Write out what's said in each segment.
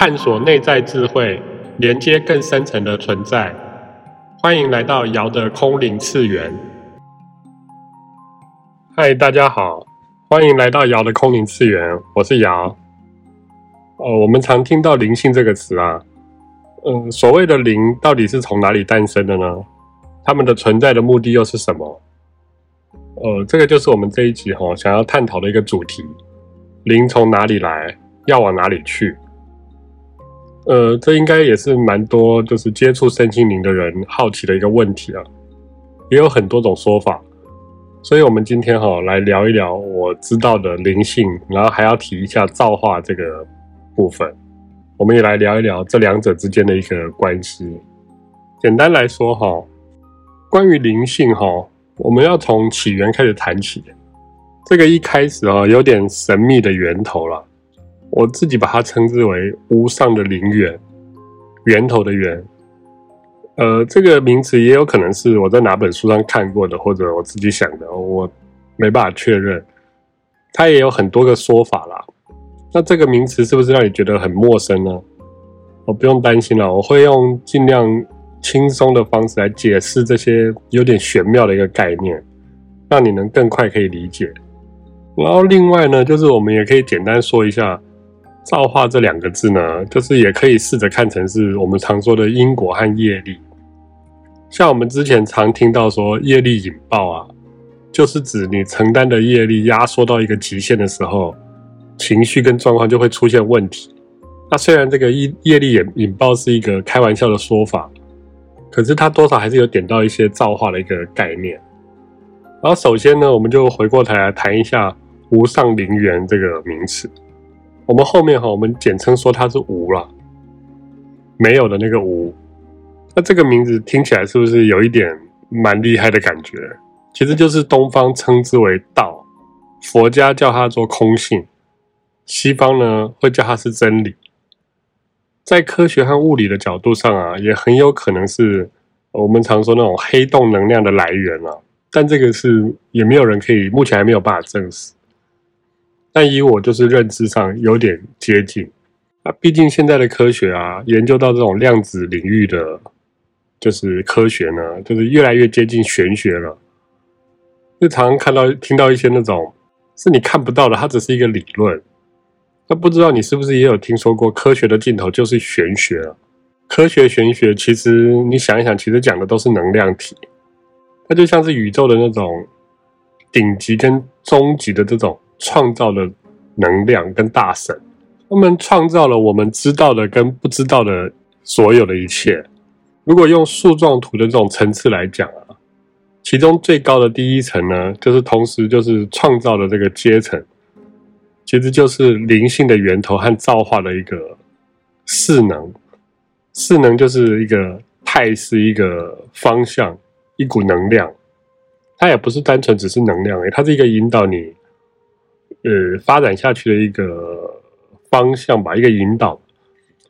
探索内在智慧，连接更深层的存在。欢迎来到瑶的空灵次元。嗨，大家好，欢迎来到瑶的空灵次元，我是瑶。呃，我们常听到灵性这个词啊，嗯，所谓的灵到底是从哪里诞生的呢？他们的存在的目的又是什么？呃，这个就是我们这一集哈想要探讨的一个主题：灵从哪里来，要往哪里去？呃，这应该也是蛮多就是接触身心灵的人好奇的一个问题啊，也有很多种说法。所以，我们今天哈来聊一聊我知道的灵性，然后还要提一下造化这个部分。我们也来聊一聊这两者之间的一个关系。简单来说哈，关于灵性哈。我们要从起源开始谈起，这个一开始啊，有点神秘的源头了。我自己把它称之为无上的灵源，源头的源。呃，这个名词也有可能是我在哪本书上看过的，或者我自己想的，我没办法确认。它也有很多个说法啦。那这个名词是不是让你觉得很陌生呢？我不用担心了，我会用尽量。轻松的方式来解释这些有点玄妙的一个概念，让你能更快可以理解。然后另外呢，就是我们也可以简单说一下“造化”这两个字呢，就是也可以试着看成是我们常说的因果和业力。像我们之前常听到说业力引爆啊，就是指你承担的业力压缩到一个极限的时候，情绪跟状况就会出现问题。那虽然这个业业力引引爆是一个开玩笑的说法。可是它多少还是有点到一些造化的一个概念。然后首先呢，我们就回过头来谈一下“无上灵源”这个名词。我们后面哈，我们简称说它是“无”了，没有的那个“无”。那这个名字听起来是不是有一点蛮厉害的感觉？其实就是东方称之为道，佛家叫它做空性，西方呢会叫它是真理。在科学和物理的角度上啊，也很有可能是我们常说那种黑洞能量的来源啊。但这个是也没有人可以，目前还没有办法证实。但以我就是认知上有点接近。啊，毕竟现在的科学啊，研究到这种量子领域的，就是科学呢，就是越来越接近玄学了。日常看到、听到一些那种是你看不到的，它只是一个理论。那不知道你是不是也有听说过，科学的尽头就是玄学啊？科学玄学其实你想一想，其实讲的都是能量体，它就像是宇宙的那种顶级跟终极的这种创造的能量跟大神，他们创造了我们知道的跟不知道的所有的一切。如果用树状图的这种层次来讲啊，其中最高的第一层呢，就是同时就是创造的这个阶层。其实就是灵性的源头和造化的一个势能，势能就是一个态势，一个方向，一股能量。它也不是单纯只是能量，它是一个引导你呃发展下去的一个方向吧，一个引导。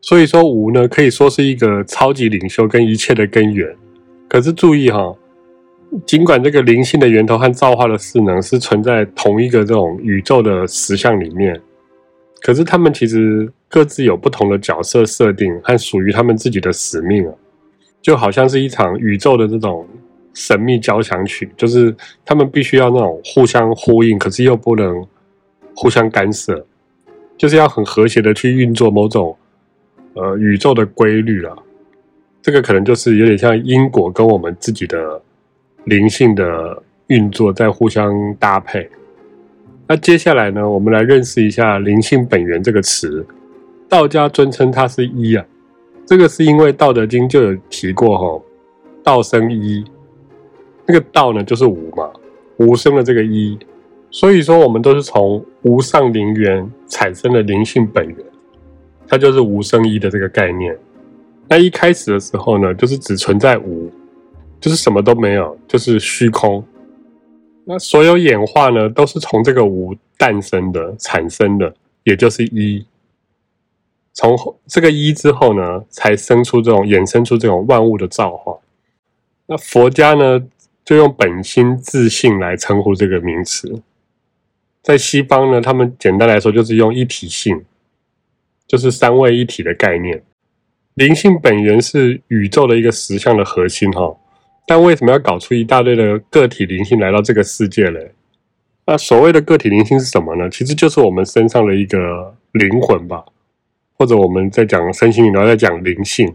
所以说无呢，可以说是一个超级领袖跟一切的根源。可是注意哈。尽管这个灵性的源头和造化的势能是存在同一个这种宇宙的实相里面，可是他们其实各自有不同的角色设定和属于他们自己的使命啊，就好像是一场宇宙的这种神秘交响曲，就是他们必须要那种互相呼应，可是又不能互相干涉，就是要很和谐的去运作某种呃宇宙的规律啊。这个可能就是有点像因果跟我们自己的。灵性的运作在互相搭配。那接下来呢，我们来认识一下“灵性本源”这个词。道家尊称它是一啊，这个是因为《道德经》就有提过哈，“道生一”，那个道呢就是无嘛，无生了这个一，所以说我们都是从无上灵源产生了灵性本源，它就是无生一的这个概念。那一开始的时候呢，就是只存在无。就是什么都没有，就是虚空。那所有演化呢，都是从这个无诞生的、产生的，也就是一。从这个一之后呢，才生出这种衍生出这种万物的造化。那佛家呢，就用本心自性来称呼这个名词。在西方呢，他们简单来说就是用一体性。就是三位一体的概念。灵性本源是宇宙的一个实相的核心哈，但为什么要搞出一大堆的个体灵性来到这个世界嘞？那所谓的个体灵性是什么呢？其实就是我们身上的一个灵魂吧，或者我们在讲身心灵，然后在讲灵性。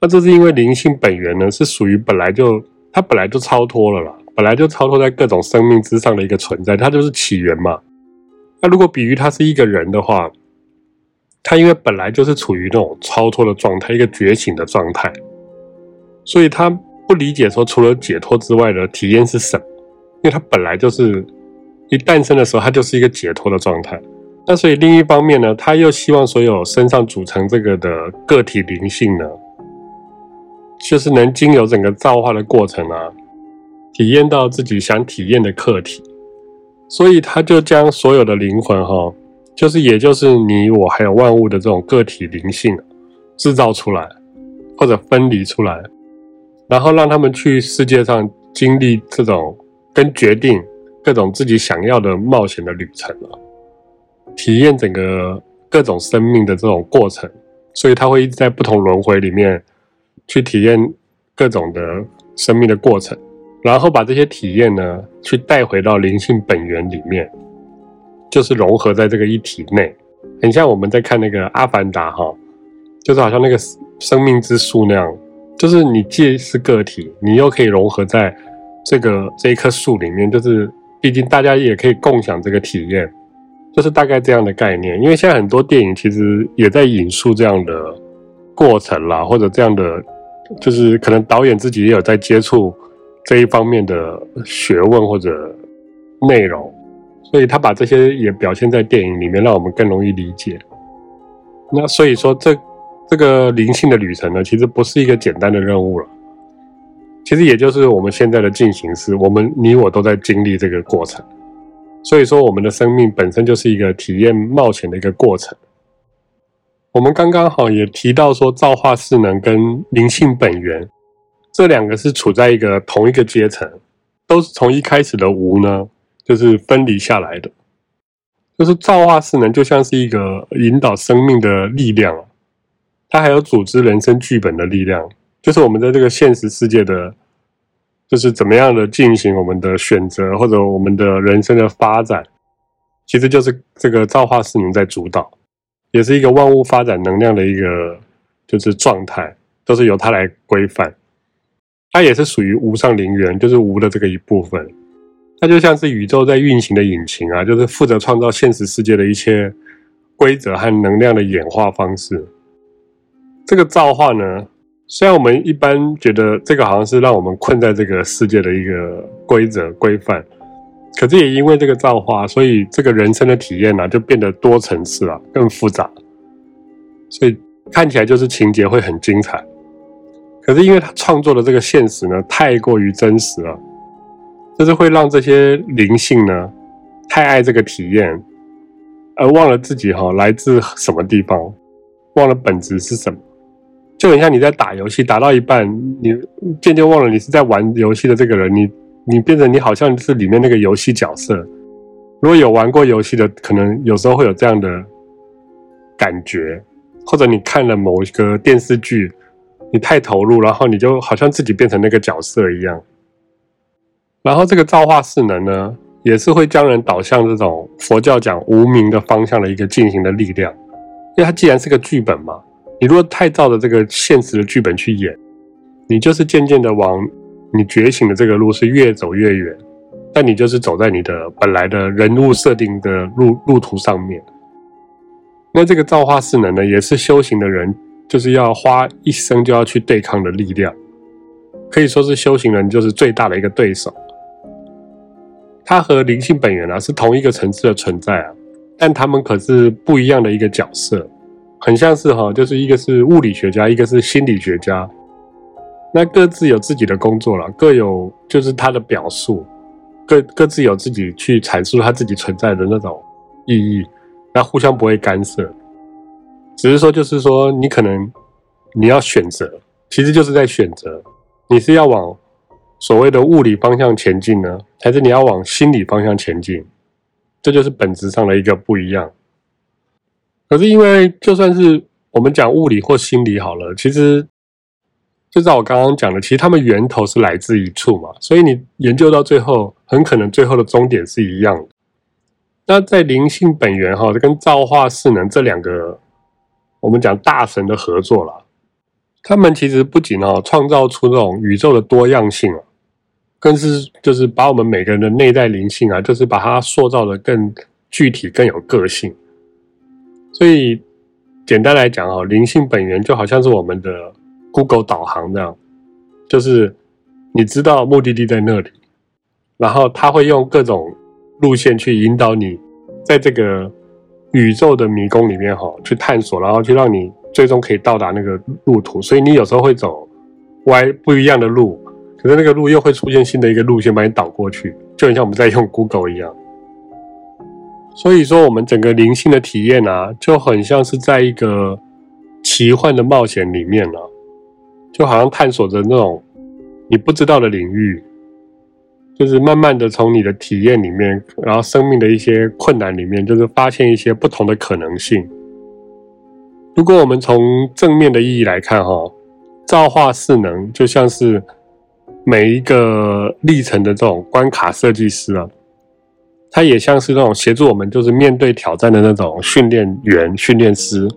那这是因为灵性本源呢，是属于本来就它本来就超脱了啦，本来就超脱在各种生命之上的一个存在，它就是起源嘛。那如果比喻它是一个人的话，他因为本来就是处于那种超脱的状态，一个觉醒的状态，所以他不理解说除了解脱之外的体验是什么，因为他本来就是一诞生的时候，他就是一个解脱的状态。那所以另一方面呢，他又希望所有身上组成这个的个体灵性呢。就是能经由整个造化的过程啊，体验到自己想体验的课题，所以他就将所有的灵魂哈，就是也就是你我还有万物的这种个体灵性制造出来，或者分离出来，然后让他们去世界上经历这种跟决定各种自己想要的冒险的旅程啊，体验整个各种生命的这种过程，所以他会一直在不同轮回里面。去体验各种的生命的过程，然后把这些体验呢，去带回到灵性本源里面，就是融合在这个一体内，很像我们在看那个《阿凡达》哈，就是好像那个生命之树那样，就是你既是个体，你又可以融合在这个这一棵树里面，就是毕竟大家也可以共享这个体验，就是大概这样的概念。因为现在很多电影其实也在引述这样的过程啦，或者这样的。就是可能导演自己也有在接触这一方面的学问或者内容，所以他把这些也表现在电影里面，让我们更容易理解。那所以说，这这个灵性的旅程呢，其实不是一个简单的任务了。其实也就是我们现在的进行式，我们你我都在经历这个过程。所以说，我们的生命本身就是一个体验冒险的一个过程。我们刚刚好也提到说，造化势能跟灵性本源这两个是处在一个同一个阶层，都是从一开始的无呢，就是分离下来的。就是造化势能就像是一个引导生命的力量，它还有组织人生剧本的力量，就是我们在这个现实世界的，就是怎么样的进行我们的选择或者我们的人生的发展，其实就是这个造化势能在主导。也是一个万物发展能量的一个就是状态，都是由它来规范。它也是属于无上灵源，就是无的这个一部分。它就像是宇宙在运行的引擎啊，就是负责创造现实世界的一些规则和能量的演化方式。这个造化呢，虽然我们一般觉得这个好像是让我们困在这个世界的一个规则规范。可是也因为这个造化，所以这个人生的体验呢、啊，就变得多层次了，更复杂。所以看起来就是情节会很精彩。可是因为他创作的这个现实呢，太过于真实了，就是会让这些灵性呢，太爱这个体验，而忘了自己哈来自什么地方，忘了本质是什么。就很像你在打游戏，打到一半，你渐渐忘了你是在玩游戏的这个人，你。你变成你好像是里面那个游戏角色，如果有玩过游戏的，可能有时候会有这样的感觉，或者你看了某一个电视剧，你太投入，然后你就好像自己变成那个角色一样。然后这个造化势能呢，也是会将人导向这种佛教讲无明的方向的一个进行的力量，因为它既然是个剧本嘛，你如果太照着这个现实的剧本去演，你就是渐渐的往。你觉醒的这个路是越走越远，但你就是走在你的本来的人物设定的路路途上面。那这个造化势能呢，也是修行的人就是要花一生就要去对抗的力量，可以说是修行人就是最大的一个对手。他和灵性本源啊是同一个层次的存在啊，但他们可是不一样的一个角色，很像是哈，就是一个是物理学家，一个是心理学家。那各自有自己的工作了，各有就是他的表述，各各自有自己去阐述他自己存在的那种意义，那互相不会干涉，只是说就是说你可能你要选择，其实就是在选择，你是要往所谓的物理方向前进呢，还是你要往心理方向前进？这就是本质上的一个不一样。可是因为就算是我们讲物理或心理好了，其实就照我刚刚讲的，其实它们源头是来自一处嘛，所以你研究到最后，很可能最后的终点是一样的。那在灵性本源哈，跟造化势能这两个，我们讲大神的合作啦，他们其实不仅哦创造出这种宇宙的多样性啊，更是就是把我们每个人的内在灵性啊，就是把它塑造得更具体、更有个性。所以简单来讲哦，灵性本源就好像是我们的。Google 导航这样，就是你知道目的地在那里，然后它会用各种路线去引导你，在这个宇宙的迷宫里面哈去探索，然后去让你最终可以到达那个路途。所以你有时候会走歪不一样的路，可是那个路又会出现新的一个路线把你导过去，就很像我们在用 Google 一样。所以说，我们整个灵性的体验啊，就很像是在一个奇幻的冒险里面了啊。就好像探索着那种你不知道的领域，就是慢慢的从你的体验里面，然后生命的一些困难里面，就是发现一些不同的可能性。如果我们从正面的意义来看，哈，造化势能就像是每一个历程的这种关卡设计师啊，他也像是那种协助我们，就是面对挑战的那种训练员、训练师。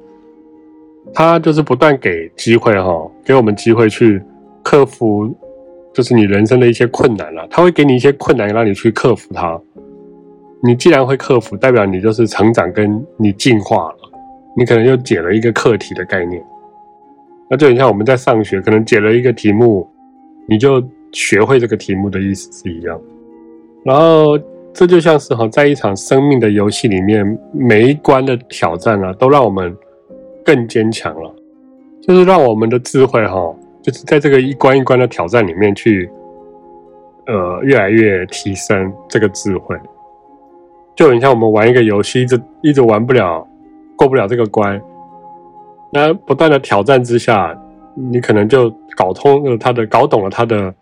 他就是不断给机会哈，给我们机会去克服，就是你人生的一些困难了。他会给你一些困难，让你去克服它。你既然会克服，代表你就是成长，跟你进化了。你可能又解了一个课题的概念。那就很像我们在上学，可能解了一个题目，你就学会这个题目的意思是一样。然后这就像是哈，在一场生命的游戏里面，每一关的挑战啊，都让我们。更坚强了，就是让我们的智慧哈，就是在这个一关一关的挑战里面去，呃，越来越提升这个智慧。就很像我们玩一个游戏，一直一直玩不了，过不了这个关，那不断的挑战之下，你可能就搞通了他的，搞懂了他的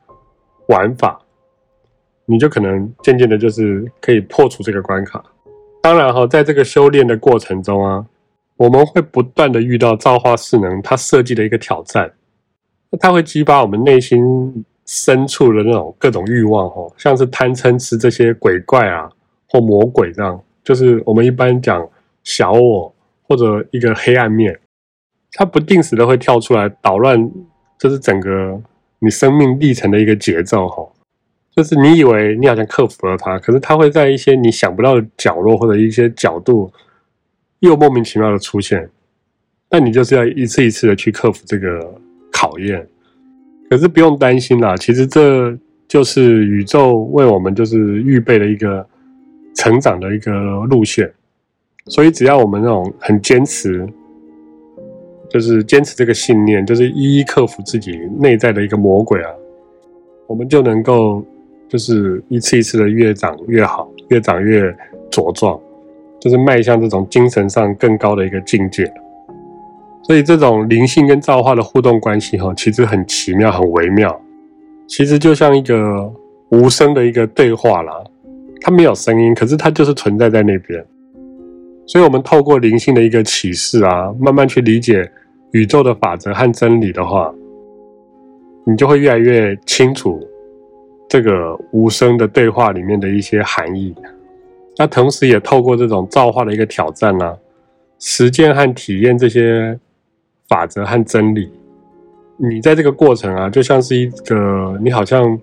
玩法，你就可能渐渐的，就是可以破除这个关卡。当然哈，在这个修炼的过程中啊。我们会不断的遇到造化势能，它设计的一个挑战，它会激发我们内心深处的那种各种欲望，哦，像是贪嗔痴这些鬼怪啊，或魔鬼这样，就是我们一般讲小我或者一个黑暗面，它不定时的会跳出来捣乱，就是整个你生命历程的一个节奏，哈，就是你以为你好像克服了它，可是它会在一些你想不到的角落或者一些角度。又莫名其妙的出现，那你就是要一次一次的去克服这个考验。可是不用担心啦，其实这就是宇宙为我们就是预备了一个成长的一个路线。所以只要我们那种很坚持，就是坚持这个信念，就是一一克服自己内在的一个魔鬼啊，我们就能够就是一次一次的越长越好，越长越茁壮。就是迈向这种精神上更高的一个境界，所以这种灵性跟造化的互动关系哈，其实很奇妙、很微妙。其实就像一个无声的一个对话啦，它没有声音，可是它就是存在在那边。所以，我们透过灵性的一个启示啊，慢慢去理解宇宙的法则和真理的话，你就会越来越清楚这个无声的对话里面的一些含义。那同时也透过这种造化的一个挑战呢、实践和体验这些法则和真理，你在这个过程啊，就像是一个你好像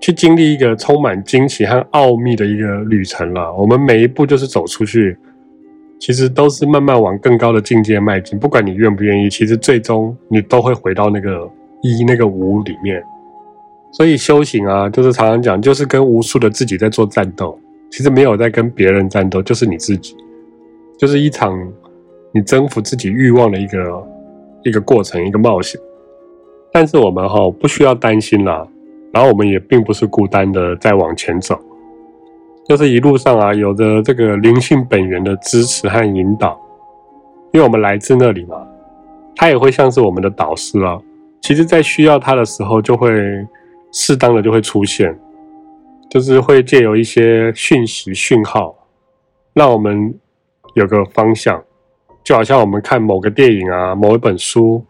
去经历一个充满惊奇和奥秘的一个旅程了。我们每一步就是走出去，其实都是慢慢往更高的境界迈进。不管你愿不愿意，其实最终你都会回到那个一、那个无里面。所以修行啊，就是常常讲，就是跟无数的自己在做战斗。其实没有在跟别人战斗，就是你自己，就是一场你征服自己欲望的一个一个过程，一个冒险。但是我们哈不需要担心啦，然后我们也并不是孤单的在往前走，就是一路上啊有着这个灵性本源的支持和引导，因为我们来自那里嘛，他也会像是我们的导师啊。其实，在需要他的时候，就会适当的就会出现。就是会借由一些讯息讯号，让我们有个方向，就好像我们看某个电影啊、某一本书，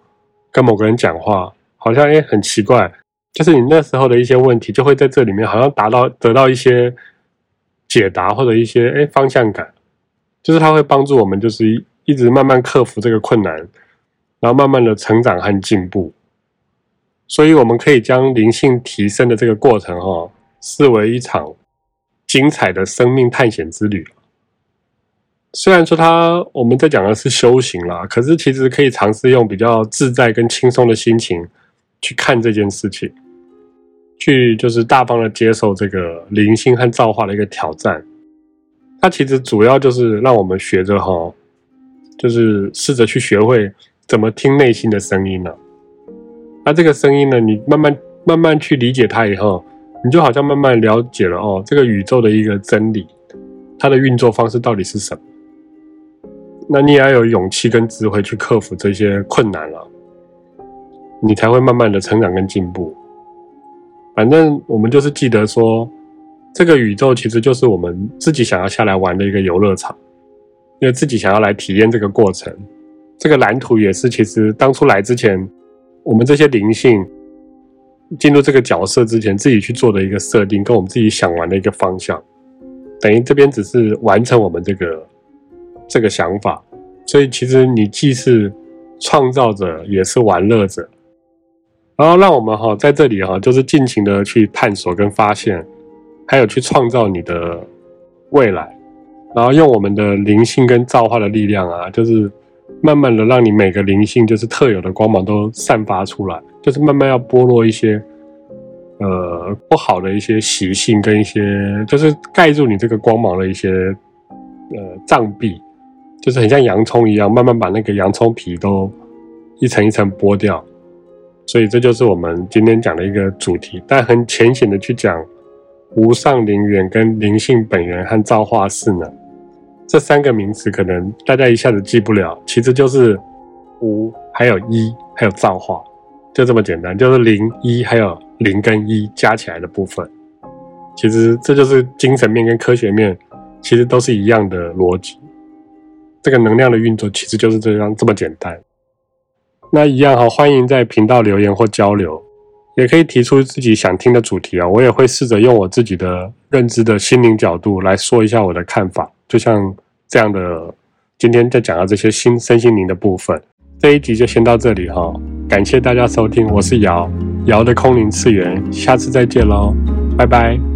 跟某个人讲话，好像诶很奇怪，就是你那时候的一些问题，就会在这里面好像达到得到一些解答或者一些诶方向感，就是它会帮助我们，就是一直慢慢克服这个困难，然后慢慢的成长和进步。所以我们可以将灵性提升的这个过程，哈，视为一场精彩的生命探险之旅。虽然说它我们在讲的是修行啦，可是其实可以尝试用比较自在跟轻松的心情去看这件事情，去就是大方的接受这个灵性和造化的一个挑战。它其实主要就是让我们学着哈，就是试着去学会怎么听内心的声音了。那这个声音呢，你慢慢慢慢去理解它以后，你就好像慢慢了解了哦，这个宇宙的一个真理，它的运作方式到底是什么？那你也要有勇气跟智慧去克服这些困难了，你才会慢慢的成长跟进步。反正我们就是记得说，这个宇宙其实就是我们自己想要下来玩的一个游乐场，因为自己想要来体验这个过程。这个蓝图也是，其实当初来之前，我们这些灵性进入这个角色之前，自己去做的一个设定，跟我们自己想玩的一个方向，等于这边只是完成我们这个。这个想法，所以其实你既是创造者，也是玩乐者。然后让我们哈在这里哈，就是尽情的去探索跟发现，还有去创造你的未来。然后用我们的灵性跟造化的力量啊，就是慢慢的让你每个灵性就是特有的光芒都散发出来，就是慢慢要剥落一些呃不好的一些习性跟一些，就是盖住你这个光芒的一些呃障壁。就是很像洋葱一样，慢慢把那个洋葱皮都一层一层剥掉，所以这就是我们今天讲的一个主题。但很浅显的去讲，无上灵源跟灵性本源和造化势能这三个名词，可能大家一下子记不了，其实就是无还有一还有造化，就这么简单，就是零一还有零跟一加起来的部分。其实这就是精神面跟科学面，其实都是一样的逻辑。这个能量的运作其实就是这样这么简单。那一样哈，欢迎在频道留言或交流，也可以提出自己想听的主题啊，我也会试着用我自己的认知的心灵角度来说一下我的看法。就像这样的，今天在讲到这些心身心灵的部分，这一集就先到这里哈，感谢大家收听，我是瑶，瑶的空灵次元，下次再见喽，拜拜。